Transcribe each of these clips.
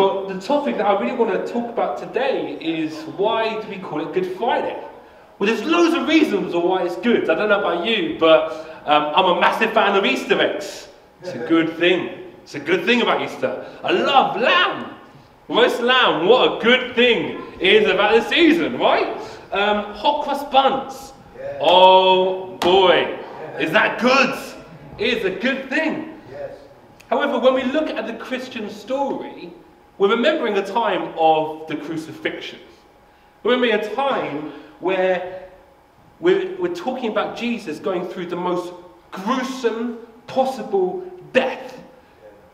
But the topic that I really want to talk about today is why do we call it Good Friday? Well, there's loads of reasons why it's good. I don't know about you, but um, I'm a massive fan of Easter eggs. It's a good thing. It's a good thing about Easter. I love lamb. Roast lamb, what a good thing it is about the season, right? Um, hot cross buns. Oh boy, is that good? It is a good thing. However, when we look at the Christian story, we're remembering a time of the crucifixion. We're remembering a time where we're, we're talking about Jesus going through the most gruesome possible death.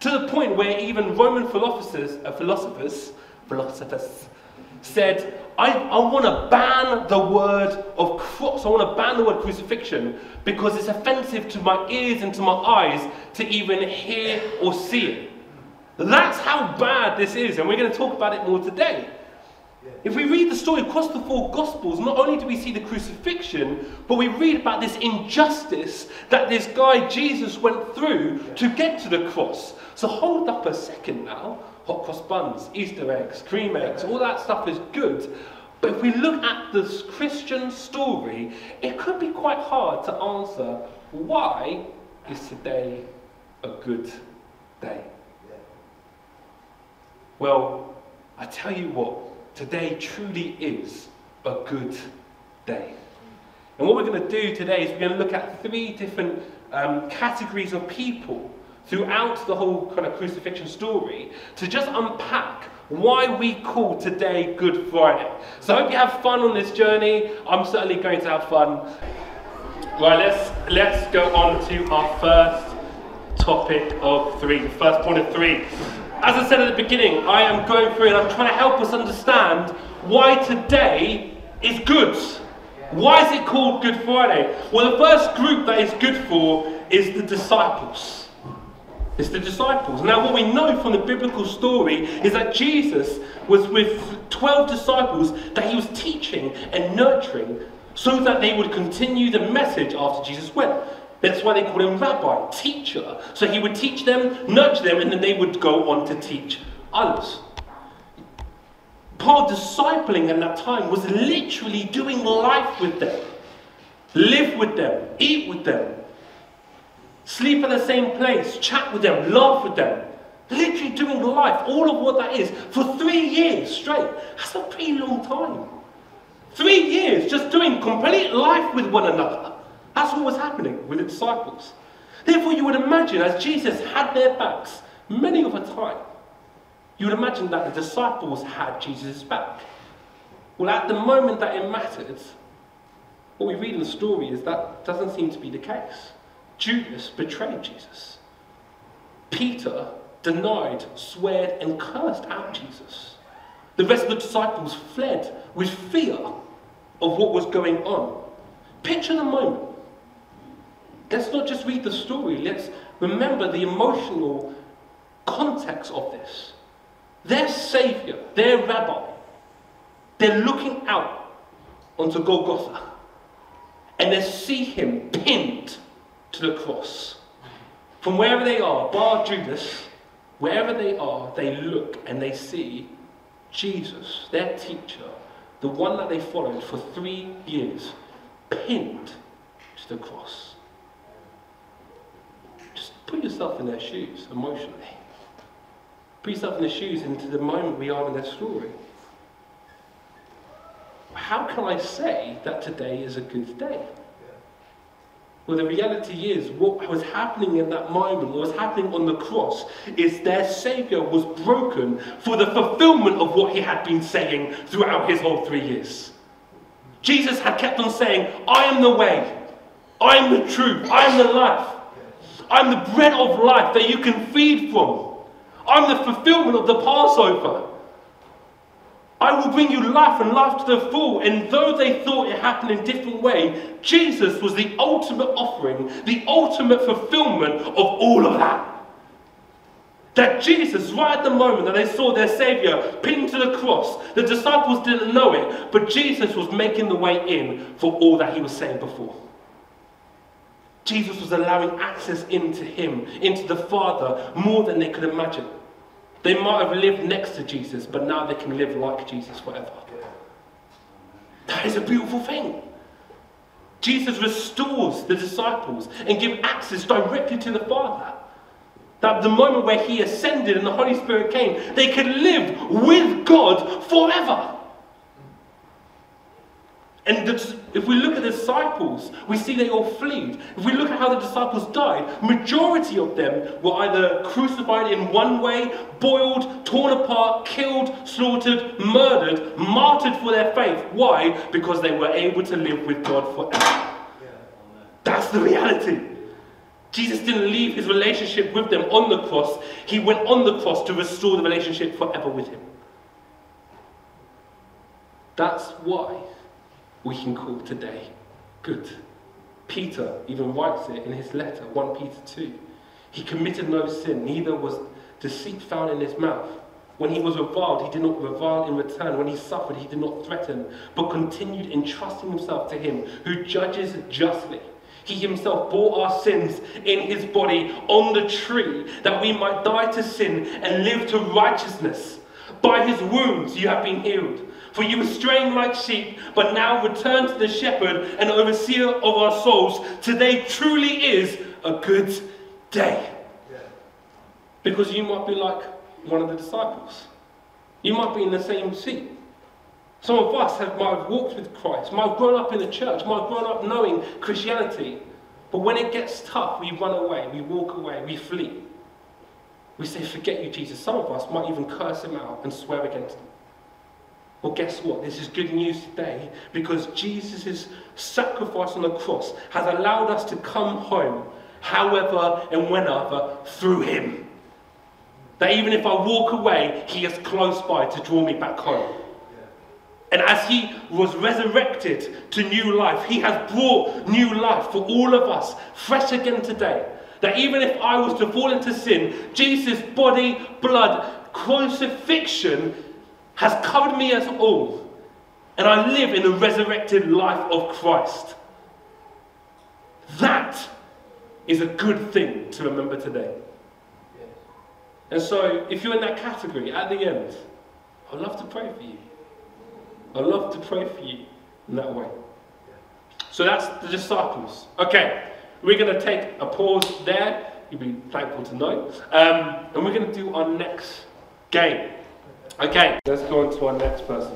To the point where even Roman philosophers, uh, philosophers, philosophers said, I, I want to ban the word of cross. I want to ban the word crucifixion because it's offensive to my ears and to my eyes to even hear or see it. That's how bad this is, and we're going to talk about it more today. If we read the story across the four Gospels, not only do we see the crucifixion, but we read about this injustice that this guy Jesus went through to get to the cross. So hold up a second now. Hot cross buns, Easter eggs, cream eggs, all that stuff is good. But if we look at this Christian story, it could be quite hard to answer why is today a good day? Well, I tell you what, today truly is a good day. And what we're going to do today is we're going to look at three different um, categories of people throughout the whole kind of crucifixion story to just unpack why we call today Good Friday. So I hope you have fun on this journey. I'm certainly going to have fun. Right, let's let's go on to our first topic of three, the first point of three. As I said at the beginning, I am going through and I'm trying to help us understand why today is good. Why is it called Good Friday? Well, the first group that is good for is the disciples. It's the disciples. Now, what we know from the biblical story is that Jesus was with 12 disciples that he was teaching and nurturing so that they would continue the message after Jesus went. That's why they called him rabbi, teacher. So he would teach them, nudge them, and then they would go on to teach others. Of discipling in that time was literally doing life with them, live with them, eat with them, sleep in the same place, chat with them, laugh with them. Literally doing life, all of what that is, for three years straight. That's a pretty long time. Three years just doing complete life with one another. That's what was happening with the disciples. Therefore, you would imagine as Jesus had their backs many of a time, you would imagine that the disciples had Jesus' back. Well, at the moment that it mattered, what we read in the story is that doesn't seem to be the case. Judas betrayed Jesus. Peter denied, sweared, and cursed out Jesus. The rest of the disciples fled with fear of what was going on. Picture the moment. Let's not just read the story, let's remember the emotional context of this. Their Savior, their Rabbi, they're looking out onto Golgotha and they see him pinned to the cross. From wherever they are, bar Judas, wherever they are, they look and they see Jesus, their teacher, the one that they followed for three years, pinned to the cross. Put yourself in their shoes emotionally. Put yourself in their shoes into the moment we are in their story. How can I say that today is a good day? Well, the reality is, what was happening in that moment, what was happening on the cross, is their Saviour was broken for the fulfillment of what he had been saying throughout his whole three years. Jesus had kept on saying, I am the way, I am the truth, I am the life. I'm the bread of life that you can feed from. I'm the fulfillment of the Passover. I will bring you life and life to the full. And though they thought it happened in a different way, Jesus was the ultimate offering, the ultimate fulfillment of all of that. That Jesus, right at the moment that they saw their Savior pinned to the cross, the disciples didn't know it, but Jesus was making the way in for all that he was saying before. Jesus was allowing access into him, into the Father, more than they could imagine. They might have lived next to Jesus, but now they can live like Jesus forever. That is a beautiful thing. Jesus restores the disciples and gives access directly to the Father. That the moment where he ascended and the Holy Spirit came, they could live with God forever. And if we look at the disciples, we see they all fled. If we look at how the disciples died, majority of them were either crucified in one way, boiled, torn apart, killed, slaughtered, murdered, martyred for their faith. Why? Because they were able to live with God forever. That's the reality. Jesus didn't leave his relationship with them on the cross. He went on the cross to restore the relationship forever with him. That's why we can call today good. Peter even writes it in his letter, 1 Peter 2. He committed no sin, neither was deceit found in his mouth. When he was reviled, he did not revile in return. When he suffered, he did not threaten, but continued entrusting himself to him who judges justly. He himself bore our sins in his body on the tree, that we might die to sin and live to righteousness. By his wounds you have been healed. For you were straying like sheep, but now return to the shepherd and overseer of our souls. Today truly is a good day. Because you might be like one of the disciples. You might be in the same seat. Some of us have, might have walked with Christ, might have grown up in the church, might have grown up knowing Christianity. But when it gets tough, we run away, we walk away, we flee. We say, Forget you, Jesus. Some of us might even curse him out and swear against him. Well, guess what? This is good news today because Jesus' sacrifice on the cross has allowed us to come home, however and whenever, through Him. That even if I walk away, He is close by to draw me back home. And as He was resurrected to new life, He has brought new life for all of us, fresh again today. That even if I was to fall into sin, Jesus' body, blood, crucifixion has covered me as all, and I live in the resurrected life of Christ. That is a good thing to remember today. And so, if you're in that category at the end, I'd love to pray for you. I'd love to pray for you in that way. So that's the disciples. Okay, we're going to take a pause there. You'll be thankful to know. Um, and we're going to do our next game. Okay, let's go on to our next person.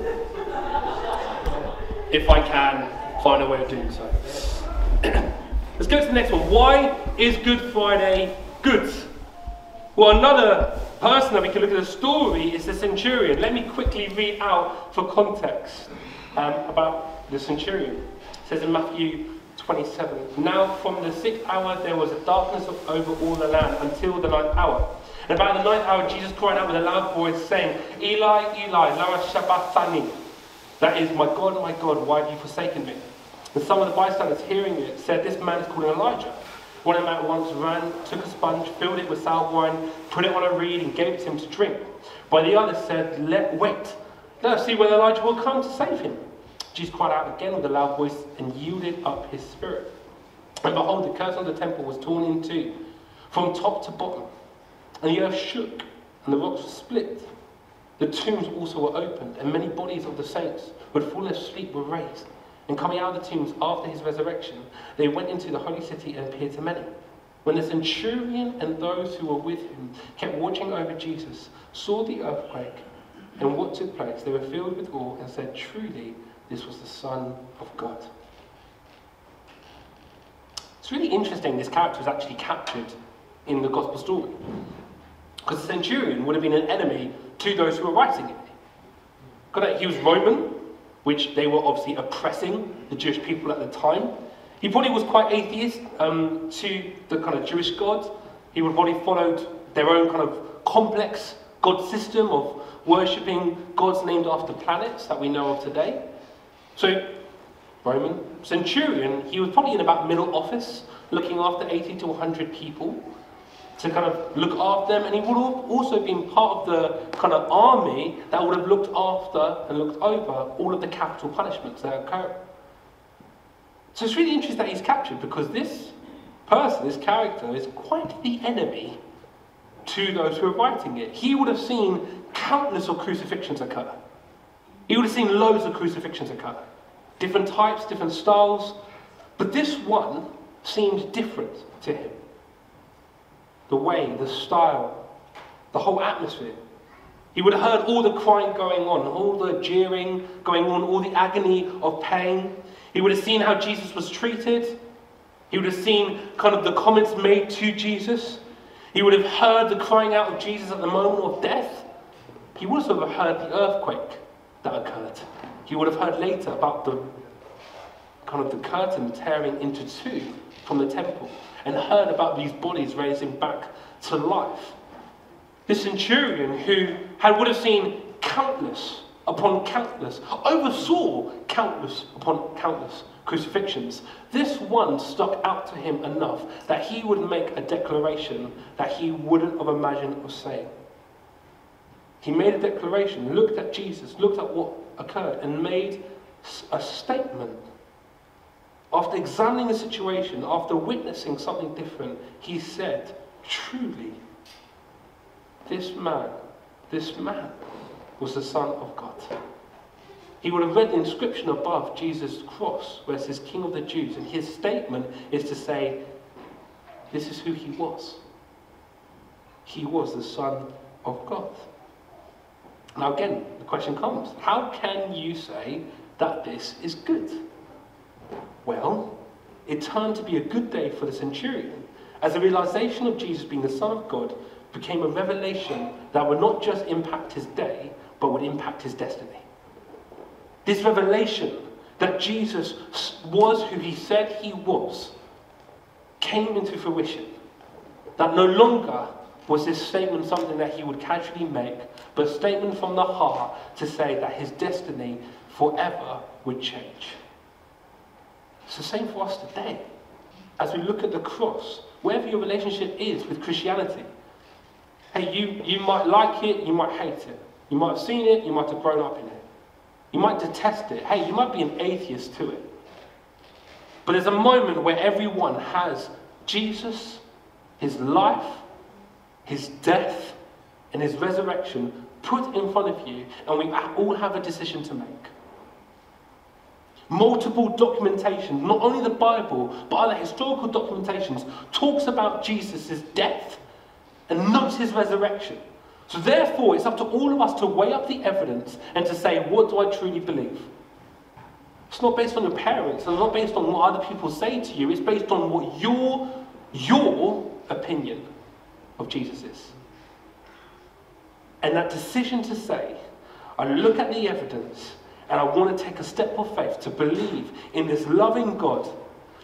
If I can find a way of doing so. let's go to the next one. Why is Good Friday good? Well, another person that we can look at the story is the centurion. Let me quickly read out for context um, about the centurion. It says in Matthew 27 Now from the sixth hour there was a darkness over all the land until the ninth hour. And about the ninth hour, Jesus cried out with a loud voice, saying, Eli, Eli, lama sabachthani. That is, my God, my God, why have you forsaken me? And some of the bystanders hearing it said, This man is called Elijah. One of them at once ran, took a sponge, filled it with sour wine, put it on a reed, and gave it to him to drink. But the other said, Let wait. Let us see whether Elijah will come to save him. Jesus cried out again with a loud voice and yielded up his spirit. And behold, the curtain of the temple was torn in two, from top to bottom. And the earth shook, and the rocks were split. The tombs also were opened, and many bodies of the saints who had fallen asleep were raised. And coming out of the tombs after his resurrection, they went into the holy city and appeared to many. When the centurion and those who were with him kept watching over Jesus, saw the earthquake and what took place, they were filled with awe and said, Truly, this was the Son of God. It's really interesting this character was actually captured in the gospel story. Because the centurion would have been an enemy to those who were writing it. Because He was Roman, which they were obviously oppressing the Jewish people at the time. He probably was quite atheist um, to the kind of Jewish gods. He would probably followed their own kind of complex god system of worshipping gods named after planets that we know of today. So, Roman centurion, he was probably in about middle office, looking after 80 to 100 people to kind of look after them, and he would have also been part of the kind of army that would have looked after and looked over all of the capital punishments that occur. So it's really interesting that he's captured because this person, this character, is quite the enemy to those who are writing it. He would have seen countless of crucifixions occur. He would have seen loads of crucifixions occur. Different types, different styles. But this one seemed different to him. The way, the style, the whole atmosphere. He would have heard all the crying going on, all the jeering going on, all the agony of pain. He would have seen how Jesus was treated. He would have seen kind of the comments made to Jesus. He would have heard the crying out of Jesus at the moment of death. He would also have heard the earthquake that occurred. He would have heard later about the kind of the curtain tearing into two from the temple and heard about these bodies raising back to life. The centurion who had would have seen countless upon countless, oversaw countless upon countless crucifixions. This one stuck out to him enough that he would make a declaration that he wouldn't have imagined of saying. He made a declaration, looked at Jesus, looked at what occurred, and made a statement. After examining the situation, after witnessing something different, he said, Truly, this man, this man was the Son of God. He would have read the inscription above Jesus' cross where it says King of the Jews, and his statement is to say, This is who he was. He was the Son of God. Now, again, the question comes how can you say that this is good? Well, it turned to be a good day for the centurion as the realization of Jesus being the Son of God became a revelation that would not just impact his day, but would impact his destiny. This revelation that Jesus was who he said he was came into fruition. That no longer was this statement something that he would casually make, but a statement from the heart to say that his destiny forever would change. It's the same for us today. As we look at the cross, wherever your relationship is with Christianity, hey, you, you might like it, you might hate it. You might have seen it, you might have grown up in it. You might detest it. Hey, you might be an atheist to it. But there's a moment where everyone has Jesus, his life, his death, and his resurrection put in front of you, and we all have a decision to make. Multiple documentation, not only the Bible, but other historical documentations, talks about Jesus' death and notes his resurrection. So therefore, it's up to all of us to weigh up the evidence and to say, what do I truly believe? It's not based on your parents, it's not based on what other people say to you, it's based on what your, your opinion of Jesus is. And that decision to say, I look at the evidence and I want to take a step of faith to believe in this loving God,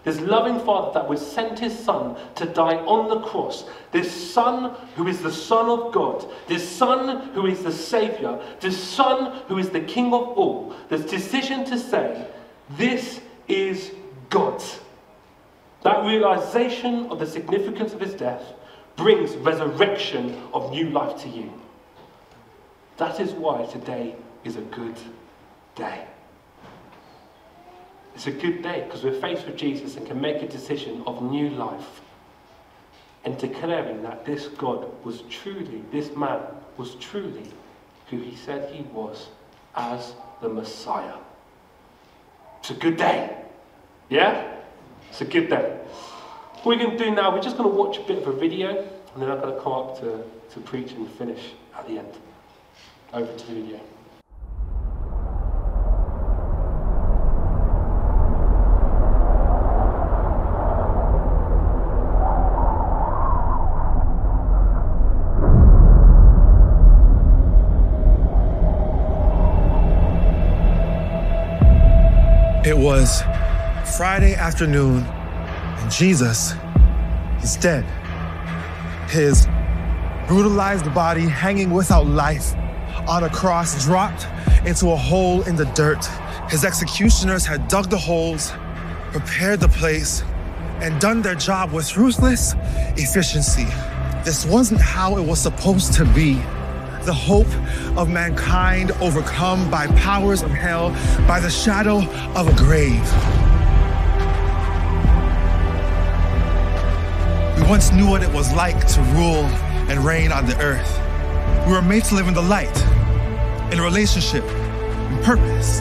this loving Father that would send his Son to die on the cross, this Son who is the Son of God, this Son who is the Savior, this Son who is the King of all, this decision to say, This is God. That realization of the significance of his death brings resurrection of new life to you. That is why today is a good day. It's a good day because we're faced with Jesus and can make a decision of new life and declaring that this God was truly, this man was truly who he said he was as the Messiah. It's a good day. Yeah? It's a good day. What we're going to do now, we're just going to watch a bit of a video and then I'm going to come up to, to preach and finish at the end. Over to the video. It was Friday afternoon, and Jesus is dead. His brutalized body hanging without life on a cross dropped into a hole in the dirt. His executioners had dug the holes, prepared the place, and done their job with ruthless efficiency. This wasn't how it was supposed to be. The hope of mankind overcome by powers of hell, by the shadow of a grave. We once knew what it was like to rule and reign on the earth. We were made to live in the light, in relationship, in purpose.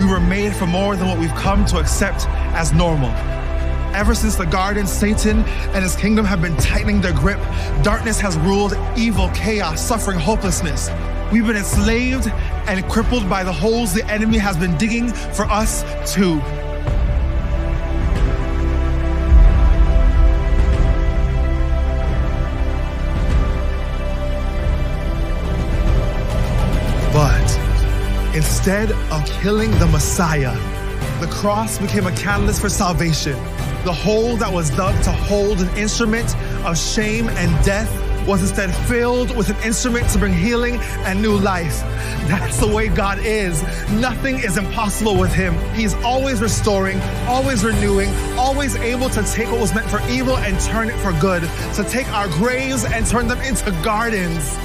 We were made for more than what we've come to accept as normal. Ever since the garden, Satan and his kingdom have been tightening their grip. Darkness has ruled evil, chaos, suffering, hopelessness. We've been enslaved and crippled by the holes the enemy has been digging for us too. But instead of killing the Messiah, the cross became a catalyst for salvation. The hole that was dug to hold an instrument of shame and death was instead filled with an instrument to bring healing and new life. That's the way God is. Nothing is impossible with Him. He's always restoring, always renewing, always able to take what was meant for evil and turn it for good, to take our graves and turn them into gardens.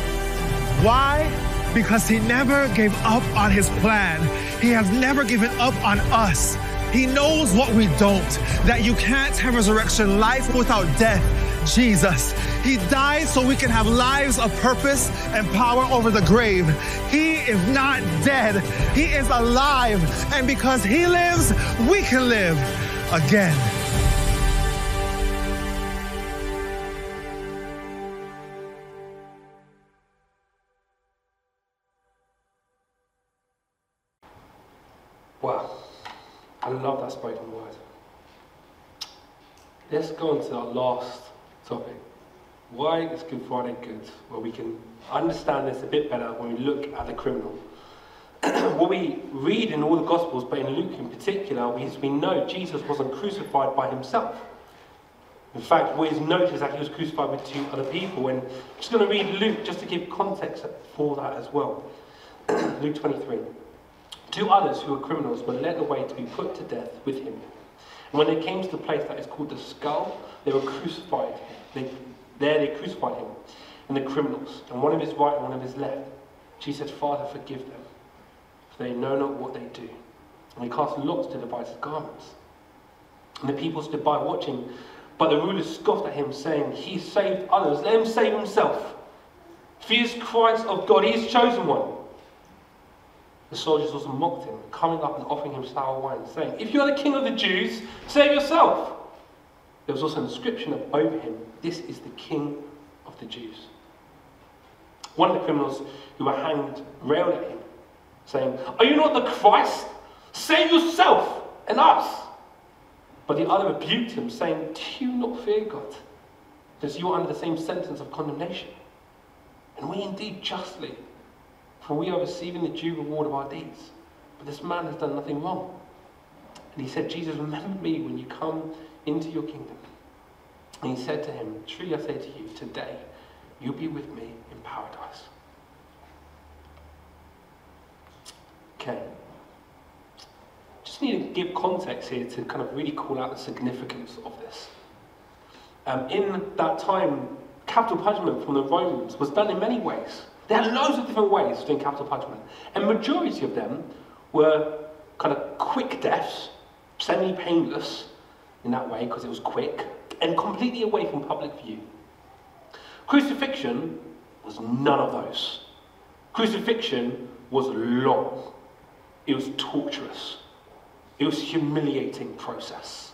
Why? Because He never gave up on His plan. He has never given up on us. He knows what we don't, that you can't have resurrection life without death. Jesus. He died so we can have lives of purpose and power over the grave. He is not dead, He is alive. And because He lives, we can live again. Wow. I love that spoken word. Let's go on to our last topic. Why is Good Friday good? Well, we can understand this a bit better when we look at the criminal. what we read in all the Gospels, but in Luke in particular, we, we know Jesus wasn't crucified by himself. In fact, what is noted is that he was crucified with two other people. And I'm just going to read Luke just to give context for that as well. Luke 23. Two others who were criminals were led away to be put to death with him. When they came to the place that is called the skull, they were crucified. They, there they crucified him and the criminals, and one of his right and one of his left. Jesus said, Father, forgive them, for they know not what they do. And he cast lots to divide his garments. And the people stood by watching, but the rulers scoffed at him, saying, He saved others, let him save himself. If he is Christ of God, he is chosen one. The soldiers also mocked him, coming up and offering him sour wine, saying, If you are the king of the Jews, save yourself. There was also an inscription over him, This is the king of the Jews. One of the criminals who were hanged railed at him, saying, Are you not the Christ? Save yourself and us. But the other rebuked him, saying, Do you not fear God? Because you are under the same sentence of condemnation. And we indeed justly for we are receiving the due reward of our deeds. But this man has done nothing wrong. And he said, Jesus, remember me when you come into your kingdom. And he said to him, Truly I say to you, today you'll be with me in paradise. Okay. Just need to give context here to kind of really call out the significance of this. Um, in that time, capital punishment from the Romans was done in many ways. There are loads of different ways of doing capital punishment, and majority of them were kind of quick deaths, semi-painless in that way because it was quick, and completely away from public view. Crucifixion was none of those. Crucifixion was long. It was torturous. It was humiliating process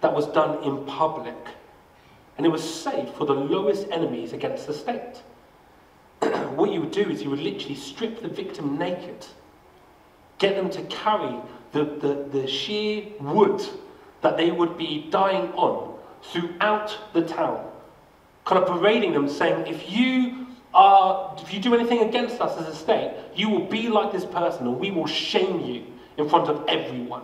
that was done in public. And it was safe for the lowest enemies against the state. What you would do is you would literally strip the victim naked, get them to carry the, the, the sheer wood that they would be dying on throughout the town, kind of parading them, saying, if you are, if you do anything against us as a state, you will be like this person, and we will shame you in front of everyone.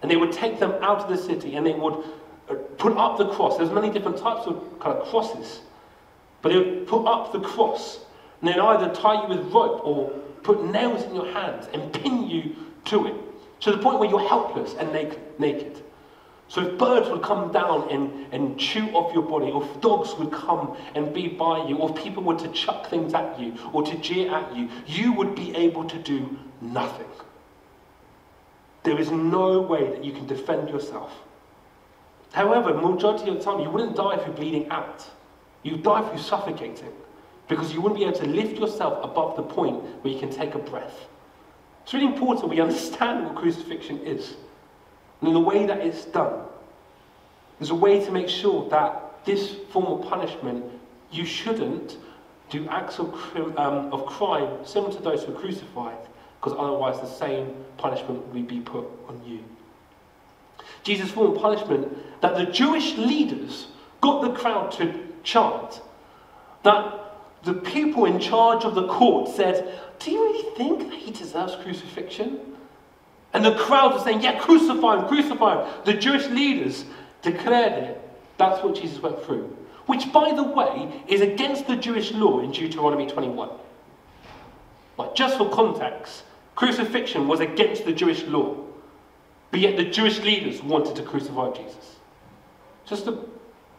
And they would take them out of the city, and they would uh, put up the cross. There's many different types of kind of crosses but they would put up the cross and then either tie you with rope or put nails in your hands and pin you to it to the point where you're helpless and naked. So if birds would come down and, and chew off your body, or if dogs would come and be by you, or if people were to chuck things at you or to jeer at you, you would be able to do nothing. There is no way that you can defend yourself. However, majority of the time, you wouldn't die if you're bleeding out. You die through suffocating because you wouldn't be able to lift yourself above the point where you can take a breath. It's really important we understand what crucifixion is and the way that it's done. There's a way to make sure that this form of punishment, you shouldn't do acts of, um, of crime similar to those who were crucified, because otherwise the same punishment will be put on you. Jesus' form of punishment that the Jewish leaders got the crowd to chant, that the people in charge of the court said, Do you really think that he deserves crucifixion? And the crowd was saying, Yeah, crucify him, crucify him. The Jewish leaders declared it. That's what Jesus went through. Which, by the way, is against the Jewish law in Deuteronomy 21. Like, just for context, crucifixion was against the Jewish law. But yet the Jewish leaders wanted to crucify Jesus. Just to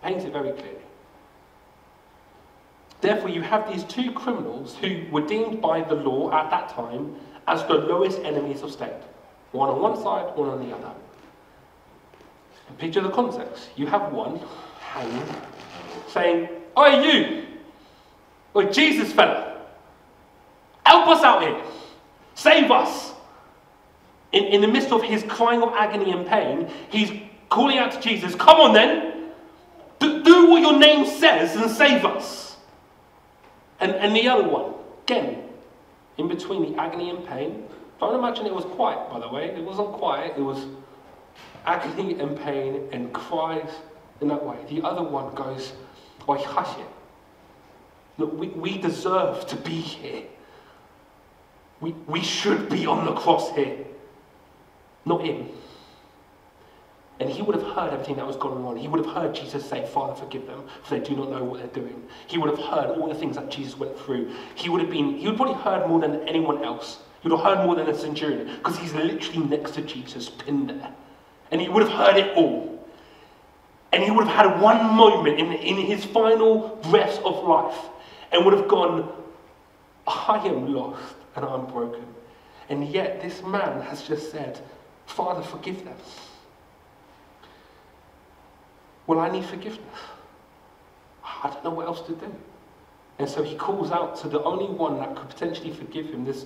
paint it very clearly. Therefore, you have these two criminals who were deemed by the law at that time as the lowest enemies of state. One on one side, one on the other. Picture the context. You have one hanging, saying, Oi, you! Oi, Jesus fella! Help us out here! Save us! In, in the midst of his crying of agony and pain, he's calling out to Jesus, Come on then! Do, do what your name says and save us! And, and the other one, again, in between the agony and pain. Don't imagine it was quiet, by the way. It wasn't quiet. It was agony and pain and cries in that way. The other one goes, hush it. Look, we, we deserve to be here. We, we should be on the cross here, not him. And he would have heard everything that was going on. He would have heard Jesus say, Father, forgive them, for they do not know what they're doing. He would have heard all the things that Jesus went through. He would have been, he would probably heard more than anyone else. He would have heard more than a centurion, because he's literally next to Jesus, pinned there. And he would have heard it all. And he would have had one moment in, in his final breaths of life and would have gone, I am lost and I'm broken. And yet this man has just said, Father, forgive them. Well, I need forgiveness. I don't know what else to do. And so he calls out to the only one that could potentially forgive him. This,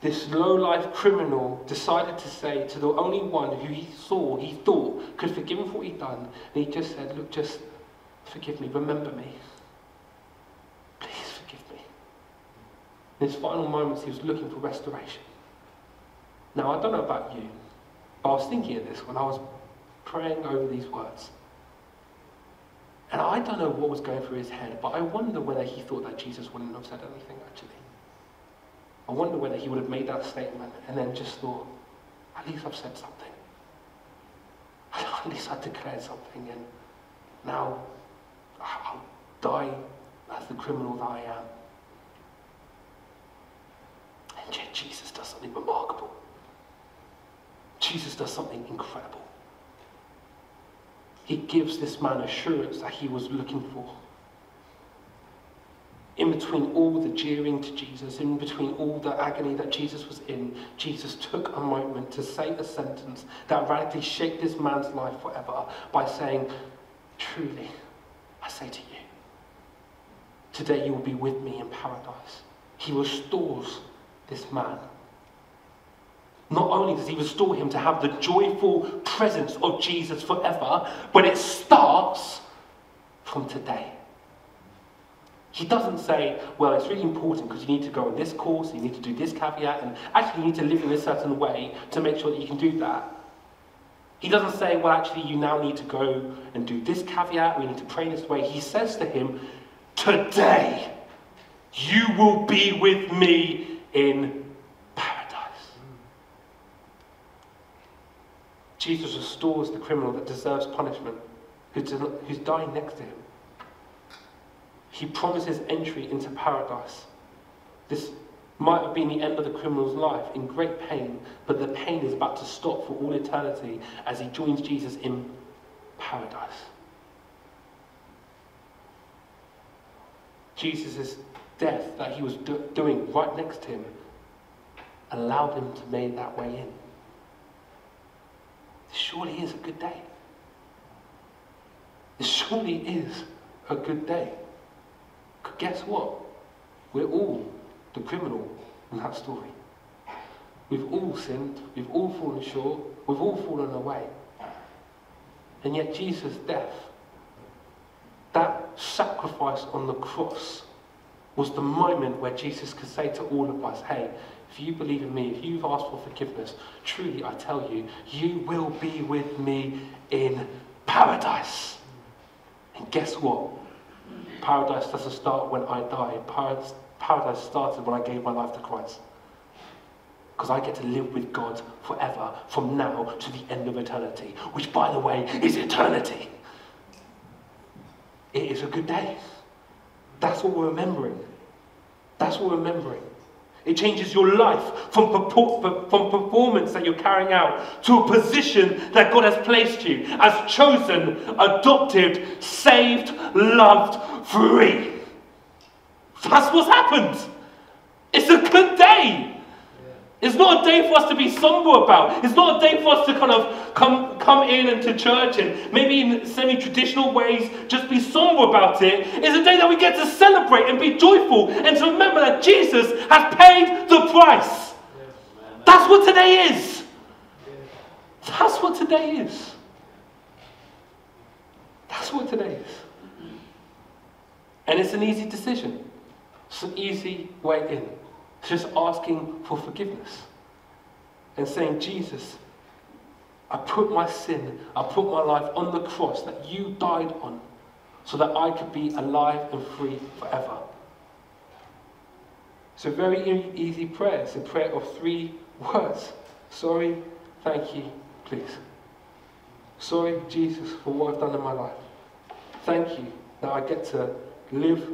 this low life criminal decided to say to the only one who he saw, he thought could forgive him for what he'd done. And he just said, Look, just forgive me, remember me. Please forgive me. In his final moments, he was looking for restoration. Now, I don't know about you, but I was thinking of this when I was praying over these words. And I don't know what was going through his head, but I wonder whether he thought that Jesus wouldn't have said anything, actually. I wonder whether he would have made that statement and then just thought, at least I've said something. At least I declared something, and now I'll die as the criminal that I am. And yet Jesus does something remarkable. Jesus does something incredible. He gives this man assurance that he was looking for. In between all the jeering to Jesus, in between all the agony that Jesus was in, Jesus took a moment to say a sentence that radically shaped this man's life forever by saying, Truly, I say to you, today you will be with me in paradise. He restores this man not only does he restore him to have the joyful presence of Jesus forever, but it starts from today. He doesn't say, well, it's really important because you need to go on this course, you need to do this caveat, and actually you need to live in a certain way to make sure that you can do that. He doesn't say, well, actually, you now need to go and do this caveat, we need to pray this way. He says to him, today you will be with me in Jesus restores the criminal that deserves punishment, who's dying next to him. He promises entry into paradise. This might have been the end of the criminal's life in great pain, but the pain is about to stop for all eternity as he joins Jesus in paradise. Jesus' death that he was do- doing right next to him allowed him to make that way in surely is a good day. It surely is a good day. guess what? We're all the criminal in that story. We've all sinned, we've all fallen short, we've all fallen away. And yet, Jesus' death, that sacrifice on the cross, was the moment where Jesus could say to all of us, hey, if you believe in me, if you've asked for forgiveness, truly I tell you, you will be with me in paradise. And guess what? Paradise doesn't start when I die. Paradise started when I gave my life to Christ. Because I get to live with God forever from now to the end of eternity, which, by the way, is eternity. It is a good day. That's what we're remembering. That's what we're remembering. It changes your life from, from performance that you're carrying out to a position that God has placed you as chosen, adopted, saved, loved, free. That's what's happened. It's a good day. It's not a day for us to be somber about. It's not a day for us to kind of come, come in into church and maybe in semi traditional ways just be somber about it. It's a day that we get to celebrate and be joyful and to remember that Jesus has paid the price. That's what today is. That's what today is. That's what today is. And it's an easy decision, it's an easy way in just asking for forgiveness and saying, Jesus, I put my sin, I put my life on the cross that you died on so that I could be alive and free forever. It's a very easy prayer. It's a prayer of three words sorry, thank you, please. Sorry, Jesus, for what I've done in my life. Thank you that I get to live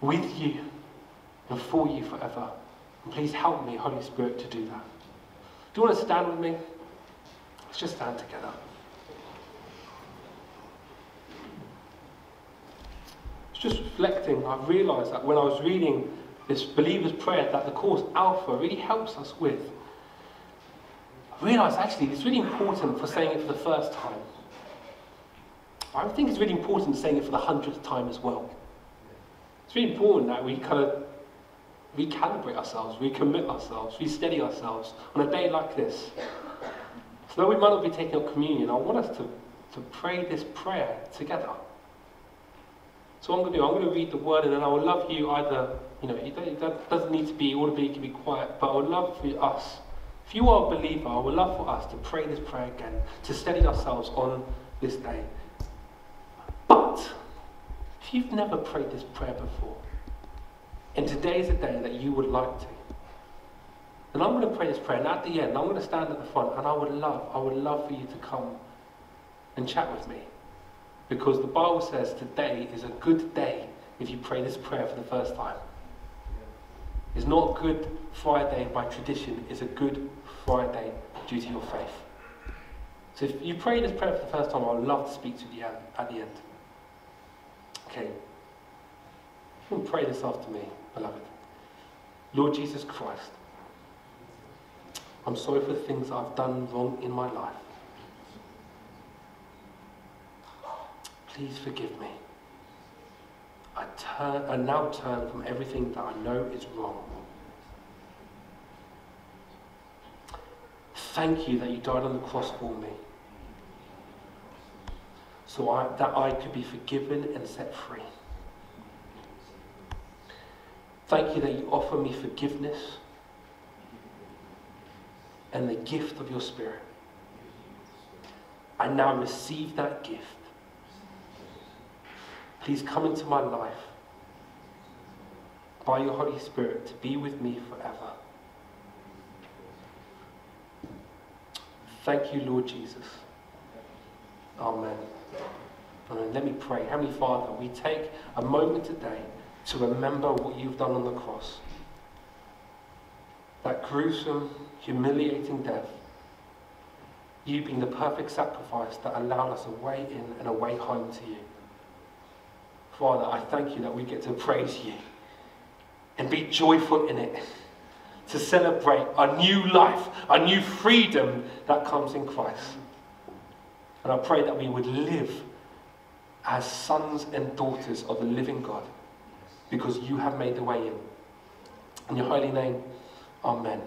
with you and for you forever. And please help me, Holy Spirit, to do that. Do you want to stand with me? Let's just stand together. Just reflecting, I realised that when I was reading this believer's prayer that the course Alpha really helps us with. I realised actually it's really important for saying it for the first time. I think it's really important saying it for the hundredth time as well. It's really important that we kind of recalibrate ourselves, recommit ourselves, re-steady ourselves on a day like this. So though we might not be taking up communion, I want us to, to pray this prayer together. So what I'm going to do, I'm going to read the word and then I would love you either, you know, it doesn't need to be audibly, it can be quiet, but I would love for us, if you are a believer, I would love for us to pray this prayer again, to steady ourselves on this day. But, if you've never prayed this prayer before, and today is a day that you would like to. And I'm going to pray this prayer, and at the end, I'm going to stand at the front, and I would love, I would love for you to come and chat with me. Because the Bible says today is a good day if you pray this prayer for the first time. It's not Good Friday by tradition, it's a Good Friday due to your faith. So if you pray this prayer for the first time, I would love to speak to you at the end. Okay. Pray this after me beloved. Lord Jesus Christ, I'm sorry for the things I've done wrong in my life. Please forgive me. I, turn, I now turn from everything that I know is wrong. Thank you that you died on the cross for me so I, that I could be forgiven and set free. Thank you that you offer me forgiveness and the gift of your Spirit. I now receive that gift. Please come into my life by your Holy Spirit to be with me forever. Thank you, Lord Jesus. Amen. And let me pray. Heavenly Father, we take a moment today to remember what you've done on the cross. That gruesome, humiliating death. You being the perfect sacrifice that allowed us a way in and a way home to you. Father, I thank you that we get to praise you and be joyful in it. To celebrate a new life, a new freedom that comes in Christ. And I pray that we would live as sons and daughters of the living God because you have made the way in. In your holy name, Amen.